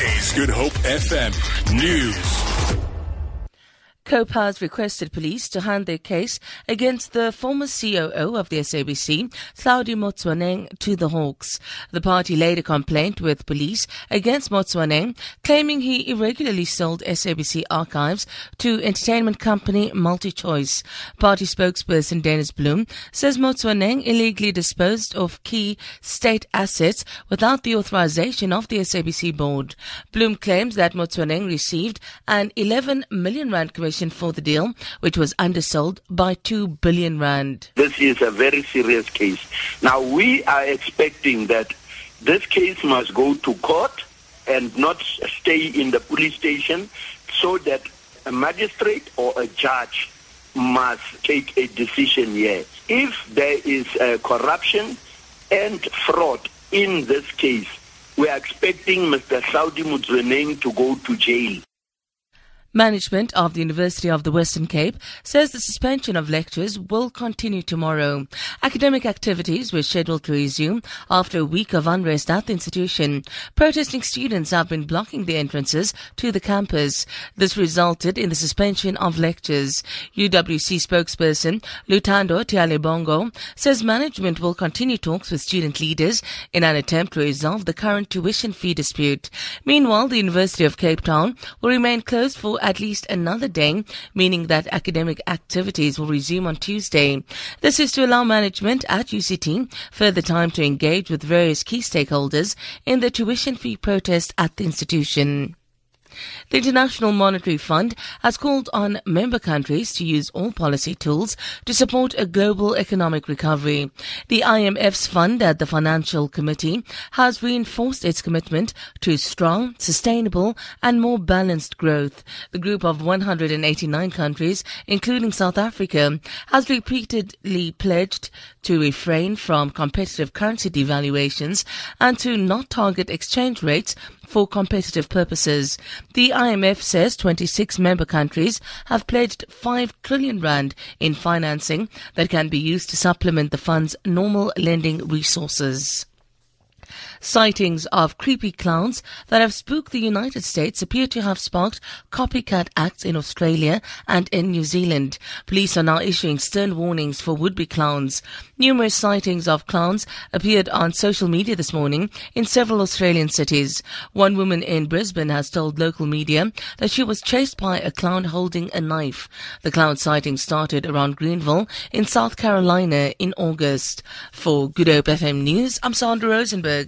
Good Hope FM News. COPE has requested police to hand their case against the former COO of the SABC, Hlaudi Motsoeneng, to the Hawks. The party laid a complaint with police against Motsoeneng, claiming he irregularly sold SABC archives to entertainment company MultiChoice. Party spokesperson Dennis Bloem says Motsoeneng illegally disposed of key state assets without the authorization of the SABC board. Bloem claims that Motsoeneng received an 11 million rand commission for the deal, which was undersold by 2 billion rand. This is a very serious case. Now, we are expecting that this case must go to court and not stay in the police station so that a magistrate or a judge must take a decision here. If there is uh, corruption and fraud in this case, we are expecting Mr. Hlaudi Motsoeneng to go to jail. Management of the University of the Western Cape says the suspension of lectures will continue tomorrow. Academic activities were scheduled to resume after a week of unrest at the institution. Protesting students have been blocking the entrances to the campus. This resulted in the suspension of lectures. UWC spokesperson Lutando Tyhalibongo says management will continue talks with student leaders in an attempt to resolve the current tuition fee dispute. Meanwhile, the University of Cape Town will remain closed for at least another day, meaning that academic activities will resume on Tuesday. This is to allow management at UCT further time to engage with various key stakeholders in the tuition fee protest at the institution. The International Monetary Fund has called on member countries to use all policy tools to support a global economic recovery. The IMF's fund at the Financial Committee has reinforced its commitment to strong, sustainable and more balanced growth. The group of 189 countries, including South Africa, has repeatedly pledged to refrain from competitive currency devaluations and to not target exchange rates for competitive purposes. The IMF says 26 member countries have pledged 5 trillion rand in financing that can be used to supplement the fund's normal lending resources. Sightings of creepy clowns that have spooked the United States appear to have sparked copycat acts in Australia and in New Zealand. Police are now issuing stern warnings for would-be clowns. Numerous sightings of clowns appeared on social media this morning in several Australian cities. One woman in Brisbane has told local media that she was chased by a clown holding a knife. The clown sighting started around Greenville in South Carolina in August. For Good Hope FM News, I'm Sandra Rosenberg.